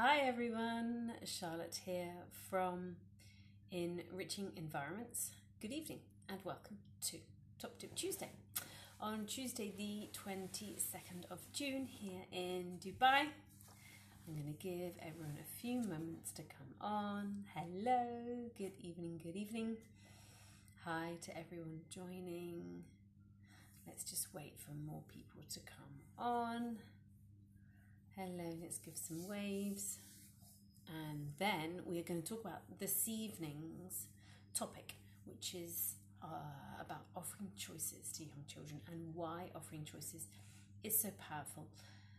Hi everyone, Charlotte here from Enriching Environments. Good evening and welcome to Top Tip Tuesday. On Tuesday, the 22nd of June, here in Dubai, I'm going to give everyone a few moments to come on. Hello, good evening, good evening. Hi to everyone joining. Let's just wait for more people to come on. Hello, let's give some waves. And then we are going to talk about this evening's topic, which is uh, about offering choices to young children and why offering choices is so powerful,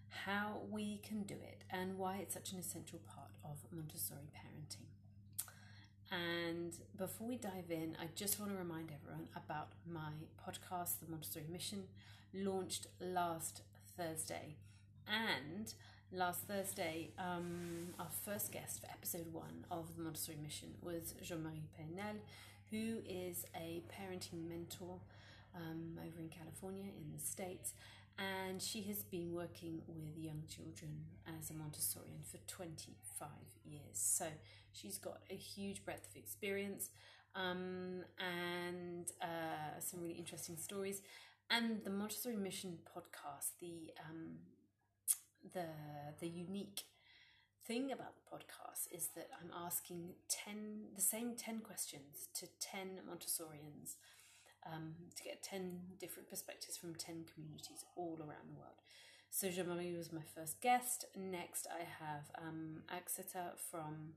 how we can do it, and why it's such an essential part of Montessori parenting. And before we dive in, I just want to remind everyone about my podcast, The Montessori Mission, launched last Thursday. And last Thursday, um, our first guest for episode one of the Montessori Mission was Jean Marie Pernel, who is a parenting mentor um, over in California in the States. And she has been working with young children as a Montessorian for 25 years. So she's got a huge breadth of experience um, and uh, some really interesting stories. And the Montessori Mission podcast, the um, the the unique thing about the podcast is that I'm asking 10 the same 10 questions to 10 Montessorians um, to get 10 different perspectives from 10 communities all around the world. So Jean-Marie was my first guest. Next I have um, Axeta from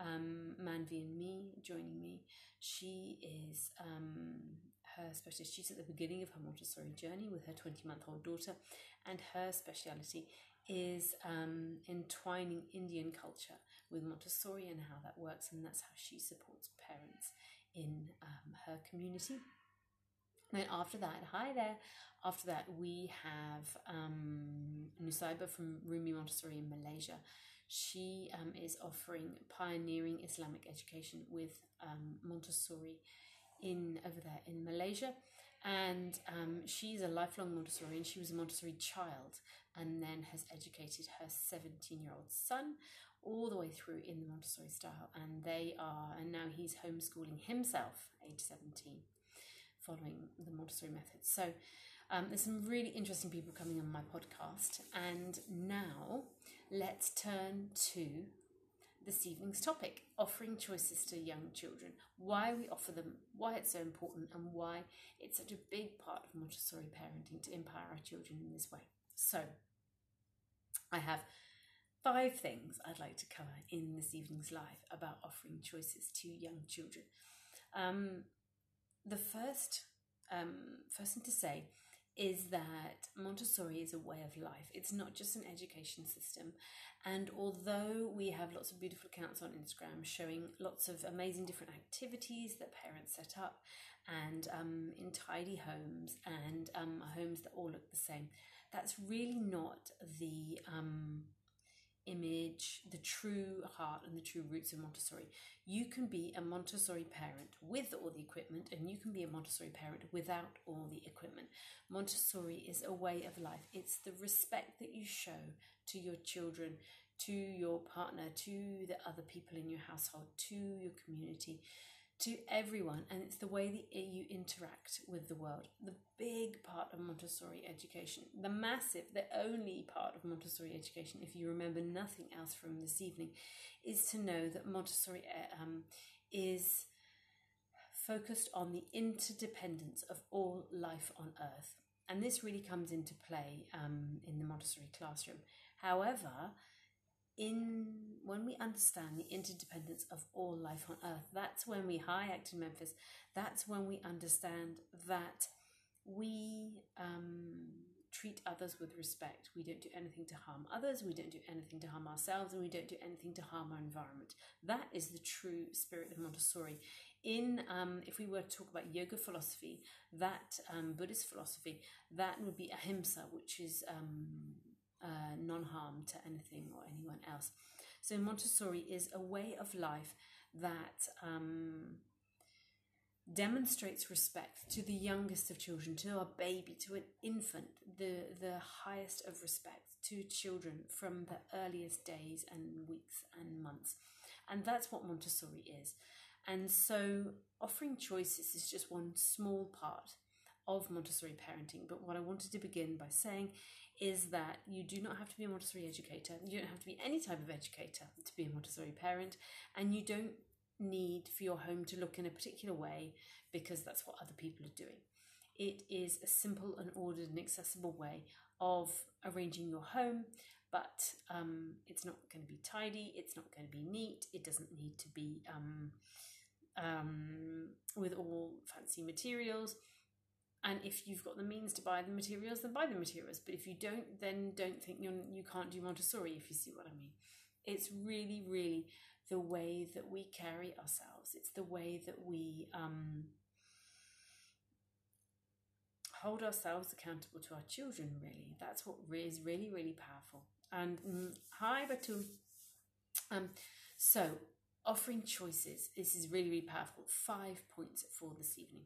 um, Manvi and Me joining me. She is um, her specialty. She's at the beginning of her Montessori journey with her 20 month old daughter, and her speciality is um, entwining Indian culture with Montessori and how that works, and that's how she supports parents in um, her community. Then after that, hi there. After that, we have um, Nusaiba from Rumi Montessori in Malaysia. She um, is offering pioneering Islamic education with um, Montessori in over there in Malaysia. And um, she's a lifelong Montessori and she was a Montessori child and then has educated her 17 year old son all the way through in the Montessori style. And they are and now he's homeschooling himself age 17 following the Montessori method. So um, there's some really interesting people coming on my podcast. And now let's turn to this evening's topic offering choices to young children, why we offer them, why it's so important, and why it's such a big part of Montessori parenting to empower our children in this way. So, I have five things I'd like to cover in this evening's live about offering choices to young children. Um, the first, um, first thing to say is that Montessori is a way of life. It's not just an education system. And although we have lots of beautiful accounts on Instagram showing lots of amazing different activities that parents set up and um, in tidy homes and um, homes that all look the same, that's really not the um, image, the true heart, and the true roots of Montessori. You can be a Montessori parent with all the equipment, and you can be a Montessori parent without all the equipment. Montessori is a way of life, it's the respect that you show to your children, to your partner, to the other people in your household, to your community to everyone, and it's the way that you interact with the world. The big part of Montessori education, the massive, the only part of Montessori education, if you remember nothing else from this evening, is to know that Montessori uh, um, is focused on the interdependence of all life on earth. And this really comes into play um, in the Montessori classroom. However, in when we understand the interdependence of all life on earth that's when we hi acting memphis that's when we understand that we um, treat others with respect. We don't do anything to harm others. We don't do anything to harm ourselves and we don't do anything to harm our environment. That is the true spirit of montessori. In um, if we were to talk about yoga philosophy that um, buddhist philosophy that would be ahimsa which is um, uh, non harm to anything or anyone else. So, Montessori is a way of life that um, demonstrates respect to the youngest of children, to a baby, to an infant, the, the highest of respect, to children from the earliest days and weeks and months. And that's what Montessori is. And so offering choices is just one small part of Montessori parenting. But what I wanted to begin by saying is that you do not have to be a Montessori educator. You don't have to be any type of educator to be a Montessori parent. And you don't need for your home to look in a particular way because that's what other people are doing. It is a simple and ordered and accessible way of arranging your home, but um, it's not going to be tidy, it's not going to be neat, it doesn't need to be um, um, with all fancy materials. And if you've got the means to buy the materials, then buy the materials. But if you don't, then don't think you're, you can't do Montessori, if you see what I mean. It's really, really the way that we carry ourselves. It's the way that we um, hold ourselves accountable to our children, really. That's what is really, really powerful. And mm, hi, Batu. Um, so, offering choices. This is really, really powerful. Five points for this evening.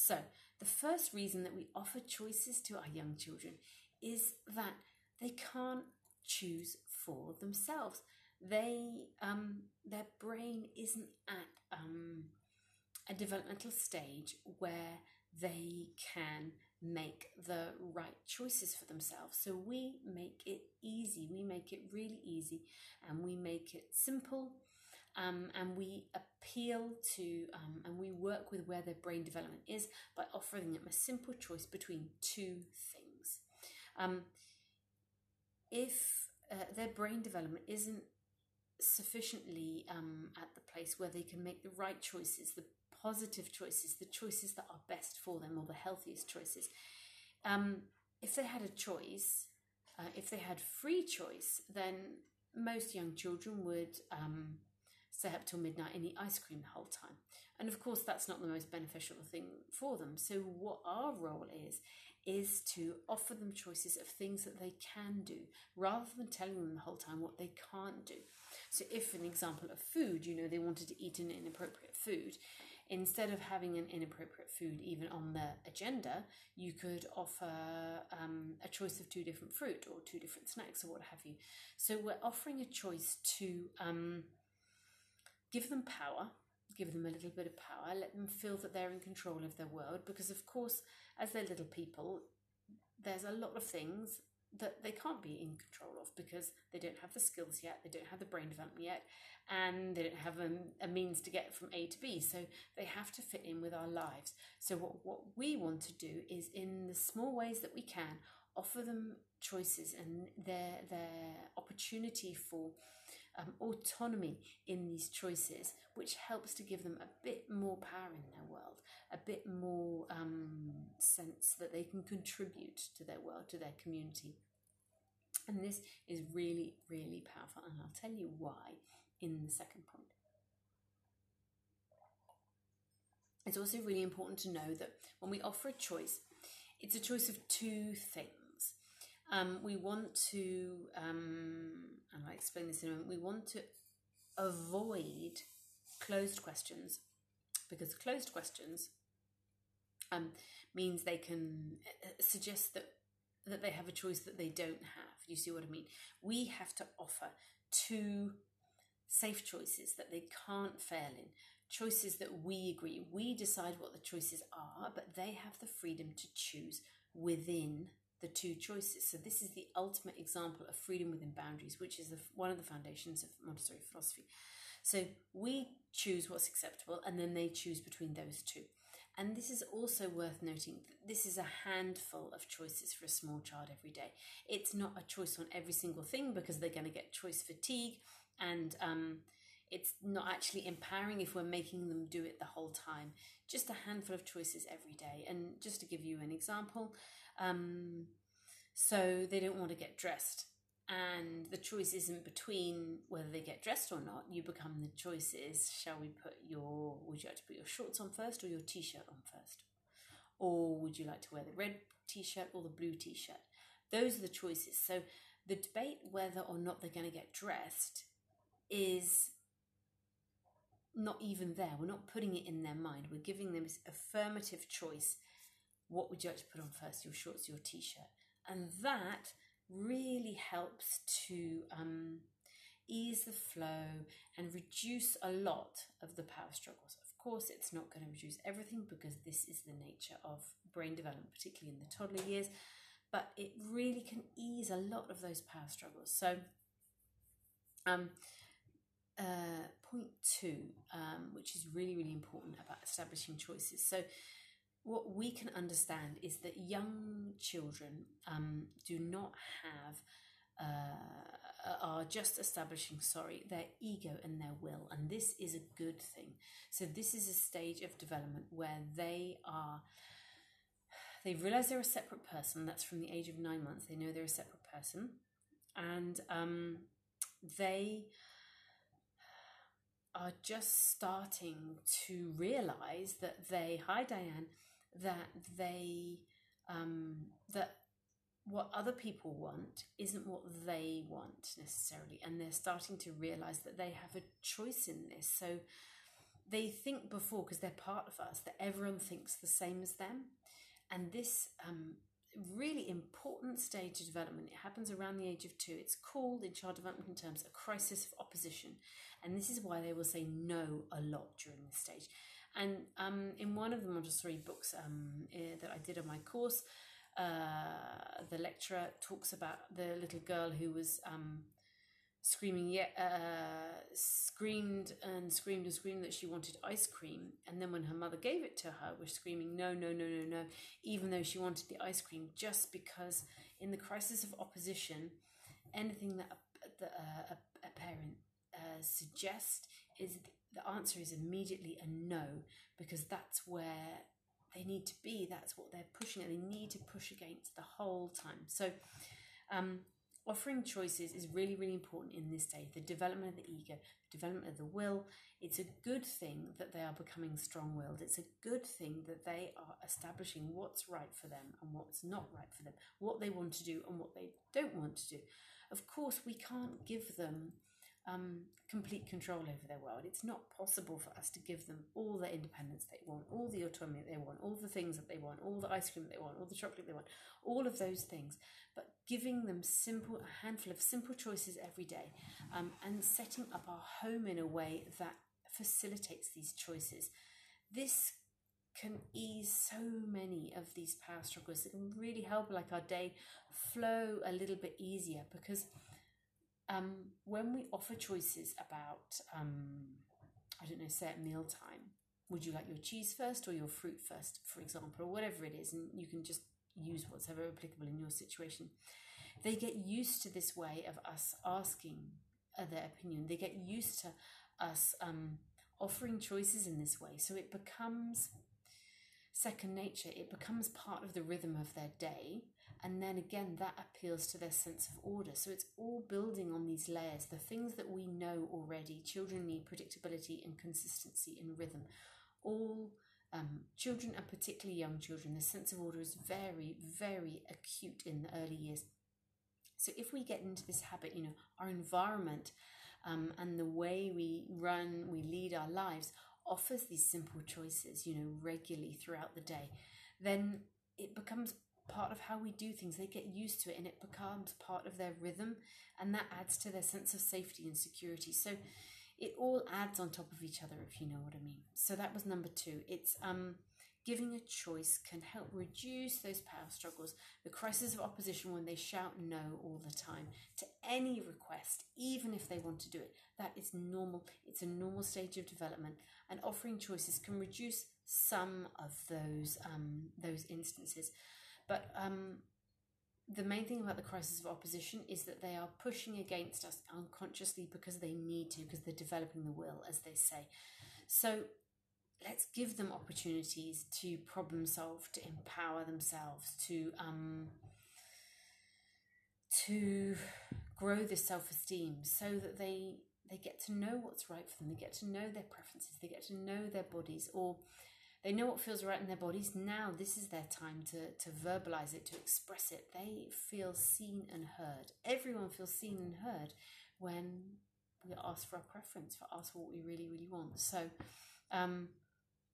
So, the first reason that we offer choices to our young children is that they can't choose for themselves. They, um, their brain isn't at um, a developmental stage where they can make the right choices for themselves. So we make it easy, we make it really easy, and we make it simple. Um, and we appeal to um, and we work with where their brain development is by offering them a simple choice between two things. Um, if uh, their brain development isn't sufficiently um, at the place where they can make the right choices, the positive choices, the choices that are best for them or the healthiest choices. Um, if they had a choice, uh, if they had free choice, then most young children would um, stay up till midnight and eat ice cream the whole time. And of course, that's not the most beneficial thing for them. So, what our role is, is to offer them choices of things that they can do rather than telling them the whole time what they can't do. So, if an example of food, you know, they wanted to eat an inappropriate food, instead of having an inappropriate food even on the agenda, you could offer um, a choice of two different fruit or two different snacks or what have you. So we're offering a choice to um, give them power, give them a little bit of power, let them feel that they're in control of their world because, of course, as they're little people, there's a lot of things that they can't be in control of because they don't have the skills yet, they don't have the brain development yet, and they don't have a, a, means to get from A to B. So they have to fit in with our lives. So what, what we want to do is in the small ways that we can offer them choices and their their opportunity for um, autonomy in these choices, which helps to give them a bit more power in their world, a bit more um, sense that they can contribute to their world, to their community. And this is really, really powerful, and I'll tell you why in the second point. It's also really important to know that when we offer a choice, it's a choice of two things. Um, we want to, um, and I'll explain this in a moment, we want to avoid closed questions because closed questions um, means they can uh, suggest that that they have a choice that they don't have. You see what I mean? We have to offer two safe choices that they can't fail in, choices that we agree. We decide what the choices are, but they have the freedom to choose within the two choices. So this is the ultimate example of freedom within boundaries, which is the, one of the foundations of Montessori philosophy. So we choose what's acceptable, and then they choose between those two. And this is also worth noting this is a handful of choices for a small child every day. It's not a choice on every single thing because they're going to get choice fatigue and um, it's not actually empowering if we're making them do it the whole time. Just a handful of choices every day. And just to give you an example, um, so they don't want to get dressed. And the choice isn't between whether they get dressed or not. You become the choice is shall we put your, would you like to put your shorts on first or your t shirt on first? Or would you like to wear the red t shirt or the blue t shirt? Those are the choices. So the debate whether or not they're going to get dressed is not even there. We're not putting it in their mind. We're giving them this affirmative choice. What would you like to put on first, your shorts, your t shirt? And that really helps to um, ease the flow and reduce a lot of the power struggles. Of course, it's not going to reduce everything because this is the nature of brain development, particularly in the toddler years, but it really can ease a lot of those power struggles. So, um, uh, point two, um, which is really, really important about establishing choices. So, what we can understand is that young children um, do not have uh, are just establishing sorry their ego and their will and this is a good thing. So this is a stage of development where they are they realize they're a separate person that's from the age of nine months they know they're a separate person and um, they are just starting to realize that they hi diane that they um, that what other people want isn't what they want necessarily and they're starting to realize that they have a choice in this. So they think before because they're part of us that everyone thinks the same as them. And this um, really important stage of development it happens around the age of two it's called in child development terms a crisis of opposition. And this is why they will say no a lot during this stage and um, in one of the Montessori books um, uh, that I did on my course, uh, the lecturer talks about the little girl who was um, screaming, yeah, uh, screamed and screamed and screamed that she wanted ice cream. And then when her mother gave it to her, was screaming, no, no, no, no, no, even though she wanted the ice cream, just because in the crisis of opposition, anything that a, a, a parent uh, suggests is the answer is immediately a no because that's where they need to be. That's what they're pushing and they need to push against the whole time. So, um, offering choices is really, really important in this day. The development of the ego, the development of the will. It's a good thing that they are becoming strong willed. It's a good thing that they are establishing what's right for them and what's not right for them, what they want to do and what they don't want to do. Of course, we can't give them um, complete control over their world. It's not possible for us to give them all the independence they want, all the autonomy they want, all the things that they want, all the ice cream that they want, all the chocolate they want, all of those things. But giving them simple, a handful of simple choices every day, um, and setting up our home in a way that facilitates these choices. This can ease so many of these power struggles. It can really help like our day flow a little bit easier because um, when we offer choices about, um, I don't know, say at mealtime, would you like your cheese first or your fruit first, for example, or whatever it is, and you can just use whatever applicable in your situation. They get used to this way of us asking their opinion. They get used to us um, offering choices in this way, so it becomes second nature. It becomes part of the rhythm of their day, and then again, that appeals to their sense of order. So it's all building on these layers. The things that we know already children need predictability and consistency and rhythm. All um, children, and particularly young children, the sense of order is very, very acute in the early years. So if we get into this habit, you know, our environment um, and the way we run, we lead our lives offers these simple choices, you know, regularly throughout the day, then it becomes part of how we do things. They get used to it and it becomes part of their rhythm, and that adds to their sense of safety and security. So it all adds on top of each other, if you know what I mean. So that was number two. It's um, giving a choice can help reduce those power struggles, the crisis of opposition when they shout no all the time to any request, even if they want to do it. That is normal. It's a normal stage of development, and offering choices can reduce some of those um, those instances. But um, the main thing about the crisis of opposition is that they are pushing against us unconsciously because they need to, because they're developing the will, as they say. So let's give them opportunities to problem solve, to empower themselves, to um, to grow this self esteem, so that they they get to know what's right for them. They get to know their preferences. They get to know their bodies, or they know what feels right in their bodies. Now, this is their time to, to verbalize it, to express it. They feel seen and heard. Everyone feels seen and heard when we ask for our preference, for ask for what we really, really want. So, um,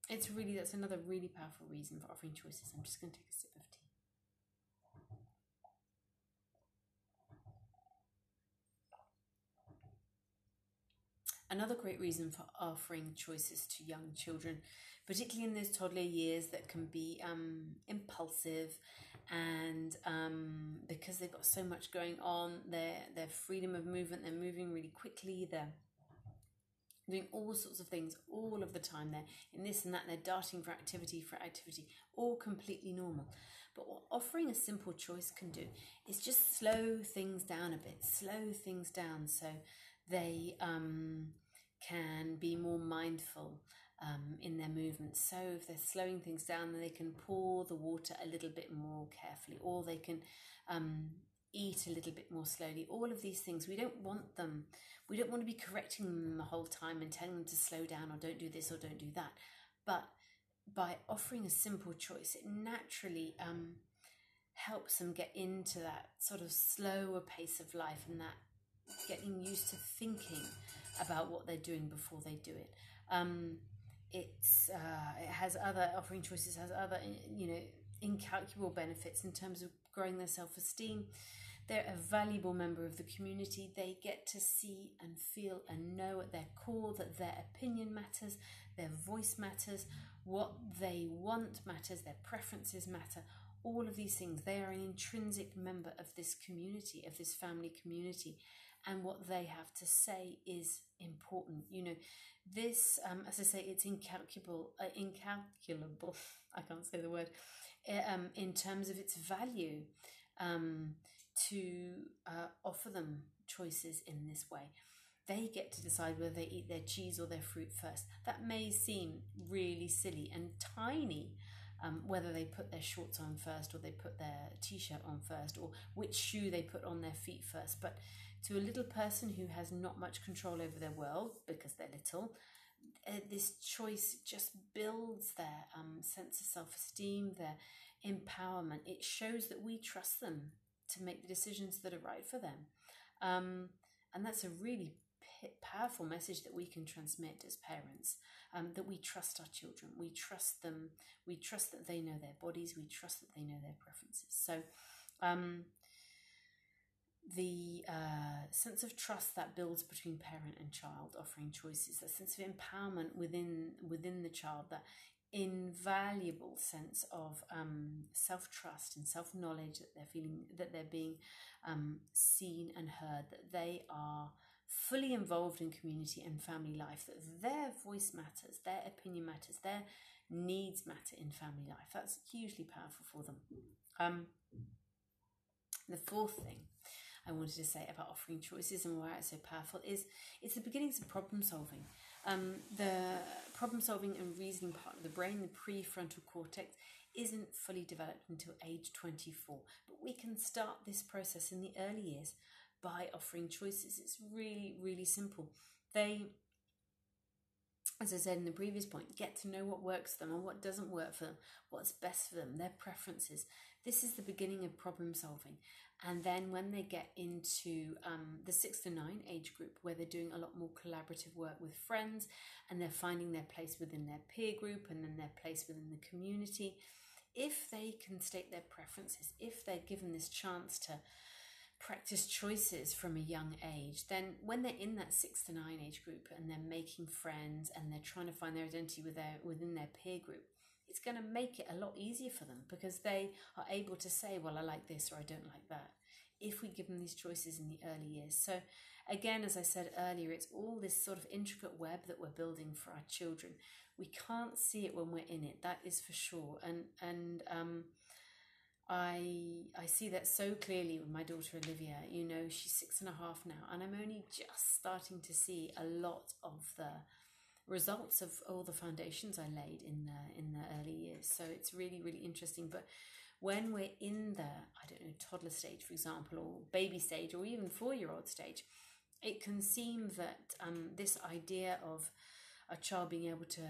it's really that's another really powerful reason for offering choices. I'm just going to take a sip of tea. Another great reason for offering choices to young children particularly in those toddler years that can be um, impulsive and um, because they've got so much going on, their their freedom of movement, they're moving really quickly, they're doing all sorts of things all of the time. They're in this and that, they're darting for activity for activity, all completely normal. But what offering a simple choice can do is just slow things down a bit, slow things down so they um, can be more mindful um, in their movements. So if they're slowing things down, they can pour the water a little bit more carefully, or they can um, eat a little bit more slowly. All of these things, we don't want them. We don't want to be correcting them the whole time and telling them to slow down or don't do this or don't do that. But by offering a simple choice, it naturally um, helps them get into that sort of slower pace of life and that getting used to thinking about what they're doing before they do it. Um, it's uh, it has other offering choices has other you know incalculable benefits in terms of growing their self esteem. They're a valuable member of the community. They get to see and feel and know at their core that their opinion matters, their voice matters, what they want matters, their preferences matter. All of these things, they are an intrinsic member of this community, of this family community, and what they have to say is important. You know, this, um, as I say, it's incalculable, uh, incalculable. I can't say the word. Uh, um, in terms of its value, um, to uh, offer them choices in this way. They get to decide whether they eat their cheese or their fruit first. That may seem really silly and tiny, um, whether they put their shorts on first or they put their t shirt on first or which shoe they put on their feet first. But to a little person who has not much control over their world because they're little, uh, this choice just builds their um, sense of self esteem, their empowerment. It shows that we trust them to make the decisions that are right for them. Um, and that's a really powerful message that we can transmit as parents um, that we trust our children. We trust them. We trust that they know their bodies. We trust that they know their preferences. So, um, the uh, sense of trust that builds between parent and child, offering choices, that sense of empowerment within within the child, that invaluable sense of um, self trust and self knowledge that they're feeling that they're being um, seen and heard, that they are fully involved in community and family life, that their voice matters, their opinion matters, their needs matter in family life. That's hugely powerful for them. Um, the fourth thing I wanted to say about offering choices and why it's so powerful is it's the beginnings of problem solving. Um, the problem solving and reasoning part of the brain, the prefrontal cortex, isn't fully developed until age 24. But we can start this process in the early years by offering choices. It's really, really simple. They, as I said in the previous point, get to know what works for them and what doesn't work for them, what's best for them, their preferences. This is the beginning of problem solving. And then when they get into um, the six to nine age group, where they're doing a lot more collaborative work with friends and they're finding their place within their peer group and then their place within the community, if they can state their preferences, if they're given this chance to practice choices from a young age, then when they're in that six to nine age group and they're making friends and they're trying to find their identity with their, within their peer group, it's going to make it a lot easier for them because they are able to say, well, I like this or I don't like that if we give them these choices in the early years. So, again, as I said earlier, it's all this sort of intricate web that we're building for our children. We can't see it when we're in it, that is for sure. And, and, um, I I see that so clearly with my daughter Olivia. You know, she's six and a half now, and I'm only just starting to see a lot of the results of all the foundations I laid in the in the early years. So it's really really interesting. But when we're in the I don't know toddler stage, for example, or baby stage, or even four year old stage, it can seem that um, this idea of a child being able to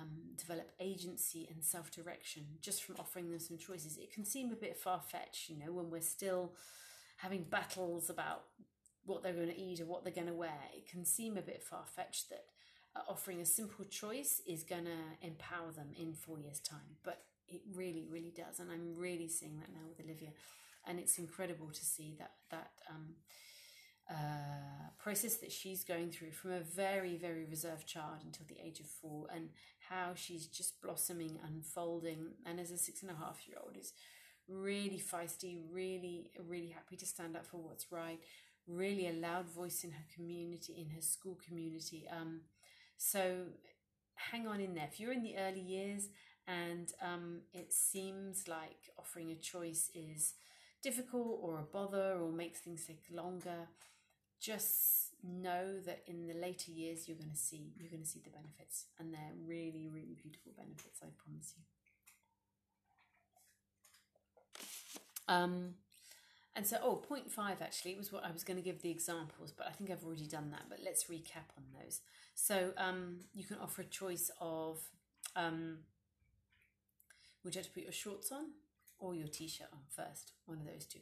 um, develop agency and self direction just from offering them some choices, it can seem a bit far fetched. You know, when we're still having battles about what they're going to eat or what they're going to wear, it can seem a bit far fetched that uh, offering a simple choice is going to empower them in four years' time. But it really, really does, and I'm really seeing that now with Olivia, and it's incredible to see that that um, uh, process that she's going through from a very, very reserved child until the age of four, and how she's just blossoming, unfolding, and as a six and a half year old is really feisty, really, really happy to stand up for what's right, really a loud voice in her community, in her school community. Um, so hang on in there. If you're in the early years and um, it seems like offering a choice is difficult or a bother or makes things take longer, just know that in the later years you're going to see you're going to see the benefits and they're really really beautiful benefits i promise you. Um and so oh point five actually was what i was going to give the examples but i think i've already done that but let's recap on those. So um you can offer a choice of um would you like to put your shorts on or your t-shirt on first? One of those two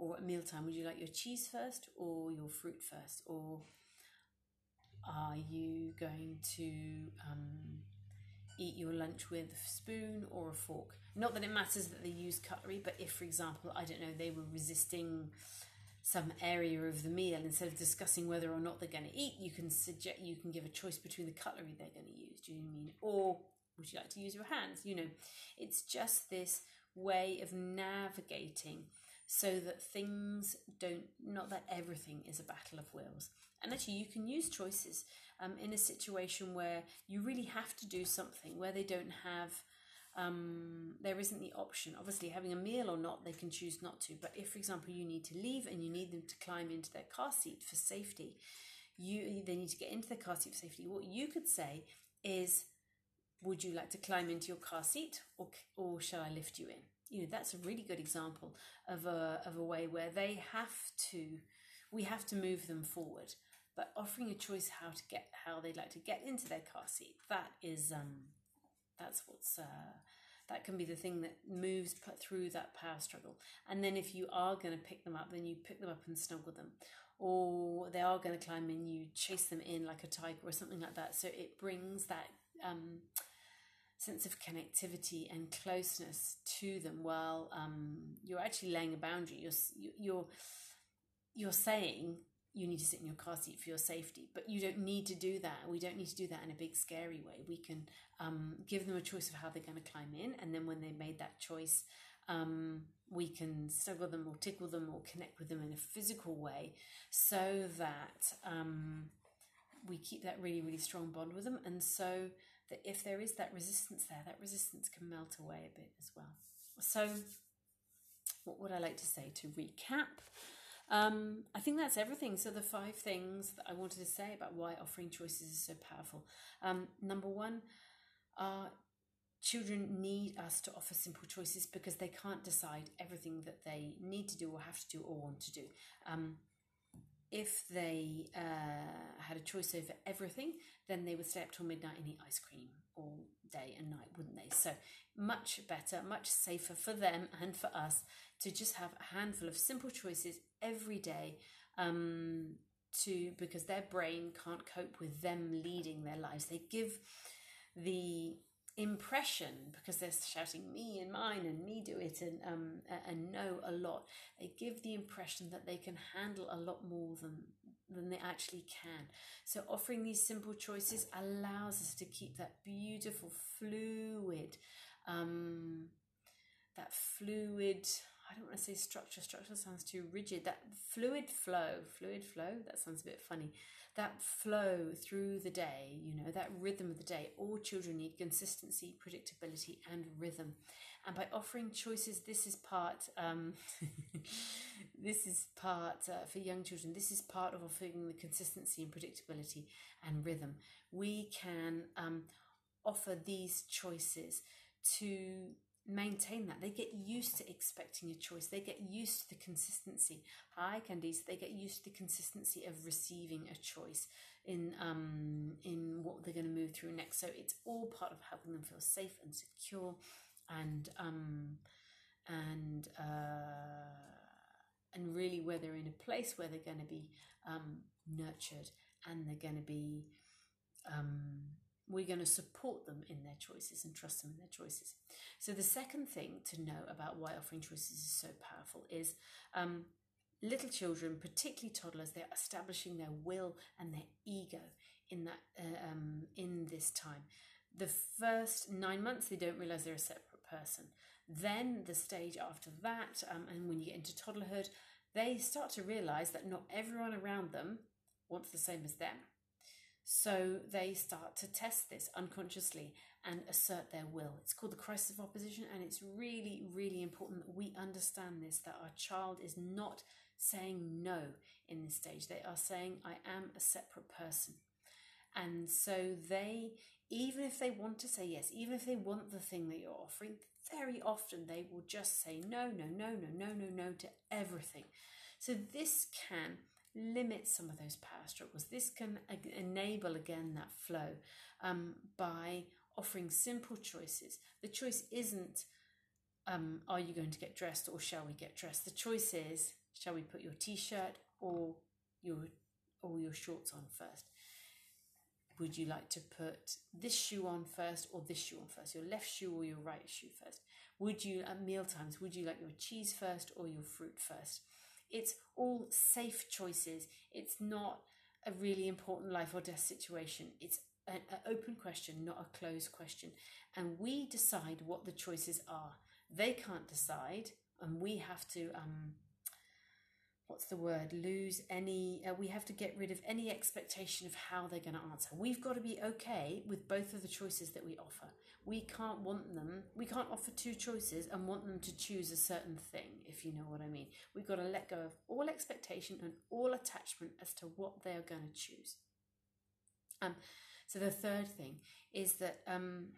or at mealtime, would you like your cheese first or your fruit first? Or are you going to um, eat your lunch with a spoon or a fork? Not that it matters that they use cutlery, but if, for example, I don't know, they were resisting some area of the meal instead of discussing whether or not they're going to eat you can suggest you can give a choice between the cutlery they're going to use do you mean or would you like to use your hands you know it's just this way of navigating so that things don't, not that everything is a battle of wills. And actually, you can use choices um, in a situation where you really have to do something, where they don't have, um, there isn't the option. Obviously, having a meal or not, they can choose not to. But if, for example, you need to leave and you need them to climb into their car seat for safety, you they need to get into the car seat for safety. What you could say is, would you like to climb into your car seat or, or shall I lift you in? You know that's a really good example of a of a way where they have to we have to move them forward. But offering a choice how to get how they'd like to get into their car seat that is um that's what's uh that can be the thing that moves through that power struggle. And then if you are going to pick them up then you pick them up and snuggle them. Or they are going to climb in you chase them in like a tiger or something like that. So it brings that um sense of connectivity and closeness to them while um, you're actually laying a boundary. You're you're you're saying you need to sit in your car seat for your safety but you don't need to do that. We don't need to do that in a big scary way. We can um, give them a choice of how they're going to climb in and then when they made that choice um, we can snuggle them or tickle them or connect with them in a physical way so that um, we keep that really really strong bond with them. And so that if there is that resistance there, that resistance can melt away a bit as well. So, what would I like to say to recap? Um, I think that's everything. So, the five things that I wanted to say about why offering choices is so powerful. Um, number one, uh, children need us to offer simple choices because they can't decide everything that they need to do or have to do or want to do. Um, if they uh, had a choice over everything, then they would stay up till midnight and eat ice cream all day and night, wouldn't they? So much better, much safer for them and for us to just have a handful of simple choices every day. Um, to because their brain can't cope with them leading their lives. They give the impression because they're shouting me and mine and me do it and um and know a lot. They give the impression that they can handle a lot more than than they actually can. So offering these simple choices allows us to keep that beautiful fluid um that fluid I don't want to say structure. Structure sounds too rigid. That fluid flow, fluid flow, that sounds a bit funny that flow through the day, you know, that rhythm of the day. All children need consistency, predictability, and rhythm. And by offering choices, this is part. Um, this is part uh, for young children. This is part of offering the consistency and predictability and rhythm. We can um, offer these choices to maintain that. They get used to expecting a choice. They get used to the consistency. Hi, Candice. They get used to the consistency of receiving a choice in um in what they're going to move through next. So it's all part of helping them feel safe and secure, and um and uh and really where they're in a place where they're going to be um nurtured and they're going to be um we're going to support them in their choices and trust them in their choices. So, the second thing to know about why offering choices is so powerful is um, little children, particularly toddlers, they're establishing their will and their ego in that uh, um, in this time. The first nine months, they don't realize they're a separate person. Then the stage after that, um, and when you get into toddlerhood, they start to realize that not everyone around them wants the same as them. So they start to test this unconsciously and assert their will. It's called the crisis of opposition, and it's really, really important that we understand this that our child is not saying no in this stage. They are saying, I am a separate person. And so they, even if they want to say yes, even if they want the thing that you're offering, very often they will just say no, no, no, no, no, no, no to everything. So this can limit some of those power struggles. This can enable again that flow um, by offering simple choices. The choice isn't um, are you going to get dressed or shall we get dressed? The choice is shall we put your t-shirt or your or your shorts on first? Would you like to put this shoe on first or this shoe on first? Your left shoe or your right shoe first? Would you at meal times would you like your cheese first or your fruit first? It's all safe choices. It's not a really important life or death situation. It's an, open question, not a closed question. And we decide what the choices are. They can't decide, and we have to um, what's the word lose any uh, we have to get rid of any expectation of how they're going to answer. We've got to be okay with both of the choices that we offer. We can't want them we can't offer two choices and want them to choose a certain thing if you know what i mean. We've got to let go of all expectation and all attachment as to what they are going to choose. Um so the third thing is that um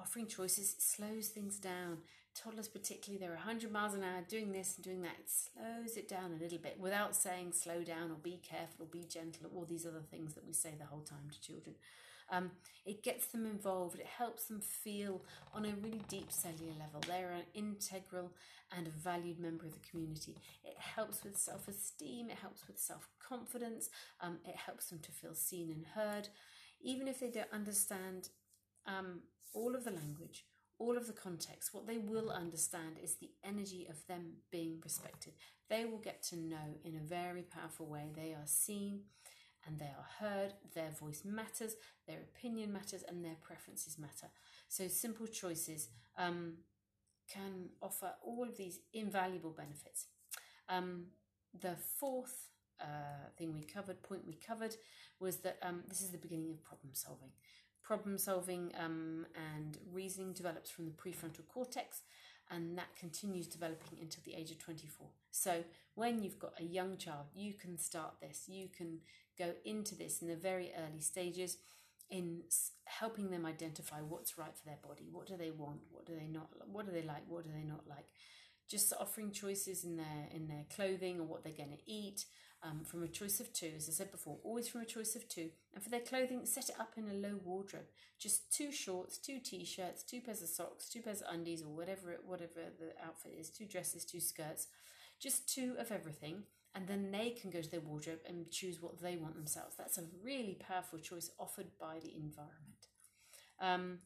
offering choices slows things down toddlers particularly they're 100 miles an hour doing this and doing that. It slows it down a little bit without saying slow down or be careful or be gentle or all these other things that we say the whole time to children. Um, it gets them involved. It helps them feel on a really deep cellular level. They're an integral and a valued member of the community. It helps with self-esteem. It helps with self-confidence. Um, it helps them to feel seen and heard. Even if they don't understand um, all of the language all of the context, what they will understand is the energy of them being respected. They will get to know in a very powerful way they are seen and they are heard, their voice matters, their opinion matters, and their preferences matter. So, simple choices um, can offer all of these invaluable benefits. Um, the fourth uh, thing we covered, point we covered, was that um, this is the beginning of problem solving problem solving um, and reasoning develops from the prefrontal cortex and that continues developing until the age of 24 so when you've got a young child you can start this. You can go into this in the very early stages in helping them identify what's right for their body. What do they want? What do they not what do they like? What do they not like? Just offering choices in their in their clothing or what they're going to eat um, from a choice of two, as I said before, always from a choice of two. And for their clothing, set it up in a low wardrobe. Just two shorts, two t-shirts, two pairs of socks, two pairs of undies, or whatever whatever the outfit is, two dresses, two skirts, just two of everything. And then they can go to their wardrobe and choose what they want themselves. That's a really powerful choice offered by the environment. Um,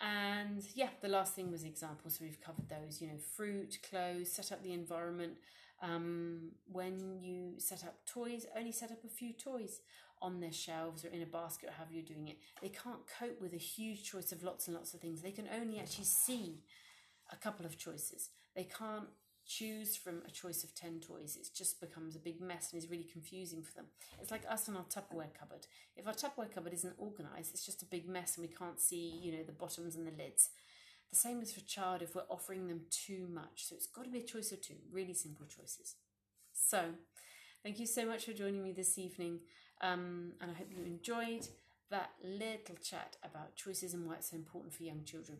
and yeah, the last thing was examples. So we've covered those, you know, fruit, clothes, set up the environment, um, when you set up toys, only set up a few toys on their shelves or in a basket or however you're doing it. They can't cope with a huge choice of lots and lots of things. They can only actually see a couple of choices. They can't choose from a choice of 10 toys. It just becomes a big mess and is really confusing for them. It's like us and our Tupperware cupboard. If our Tupperware cupboard isn't organised, it's just a big mess and we can't see, you know, the bottoms and the lids. The same as for child if we're offering them too much. So it's got to be a choice of two, really simple choices. So thank you so much for joining me this evening. Um, and I hope you enjoyed that little chat about choices and why it's so important for young children.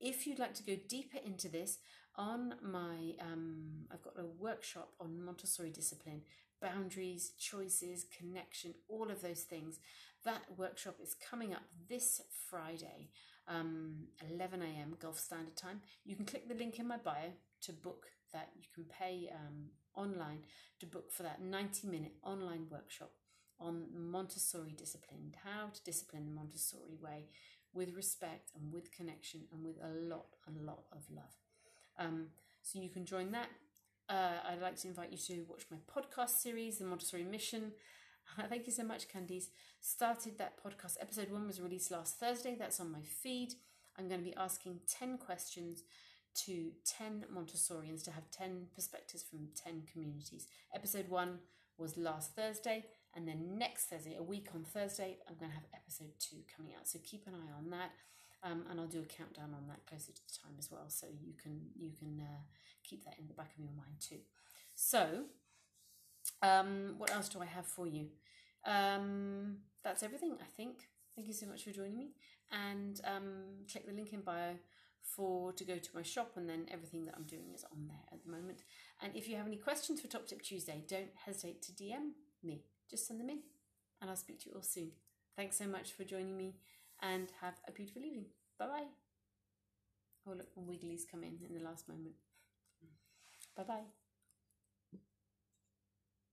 If you'd like to go deeper into this, on my um, I've got a workshop on Montessori discipline, boundaries, choices, connection, all of those things. That workshop is coming up this Friday um, 11 a.m. Gulf Standard Time. You can click the link in my bio to book that. You can pay um, online to book for that 90 minute online workshop on Montessori discipline, how to discipline the Montessori way with respect and with connection and with a lot, a lot of love. Um, so you can join that. uh, I'd like to invite you to watch my podcast series, The Montessori Mission. Thank you so much, Candice. Started that podcast. Episode one was released last Thursday. That's on my feed. I'm going to be asking 10 questions to 10 Montessorians to have 10 perspectives from 10 communities. Episode one was last Thursday, and then next Thursday, a week on Thursday, I'm going to have episode two coming out. So keep an eye on that. Um, and I'll do a countdown on that closer to the time as well, so you can you can uh, keep that in the back of your mind too. So, um, what else do I have for you? Um, that's everything, I think. Thank you so much for joining me, and um, click the link in bio for to go to my shop, and then everything that I'm doing is on there at the moment. And if you have any questions for Top Tip Tuesday, don't hesitate to DM me. Just send them in, and I'll speak to you all soon. Thanks so much for joining me and have a beautiful evening. Bye bye. Oh, look, Wiggly's come in in the last moment. Bye bye.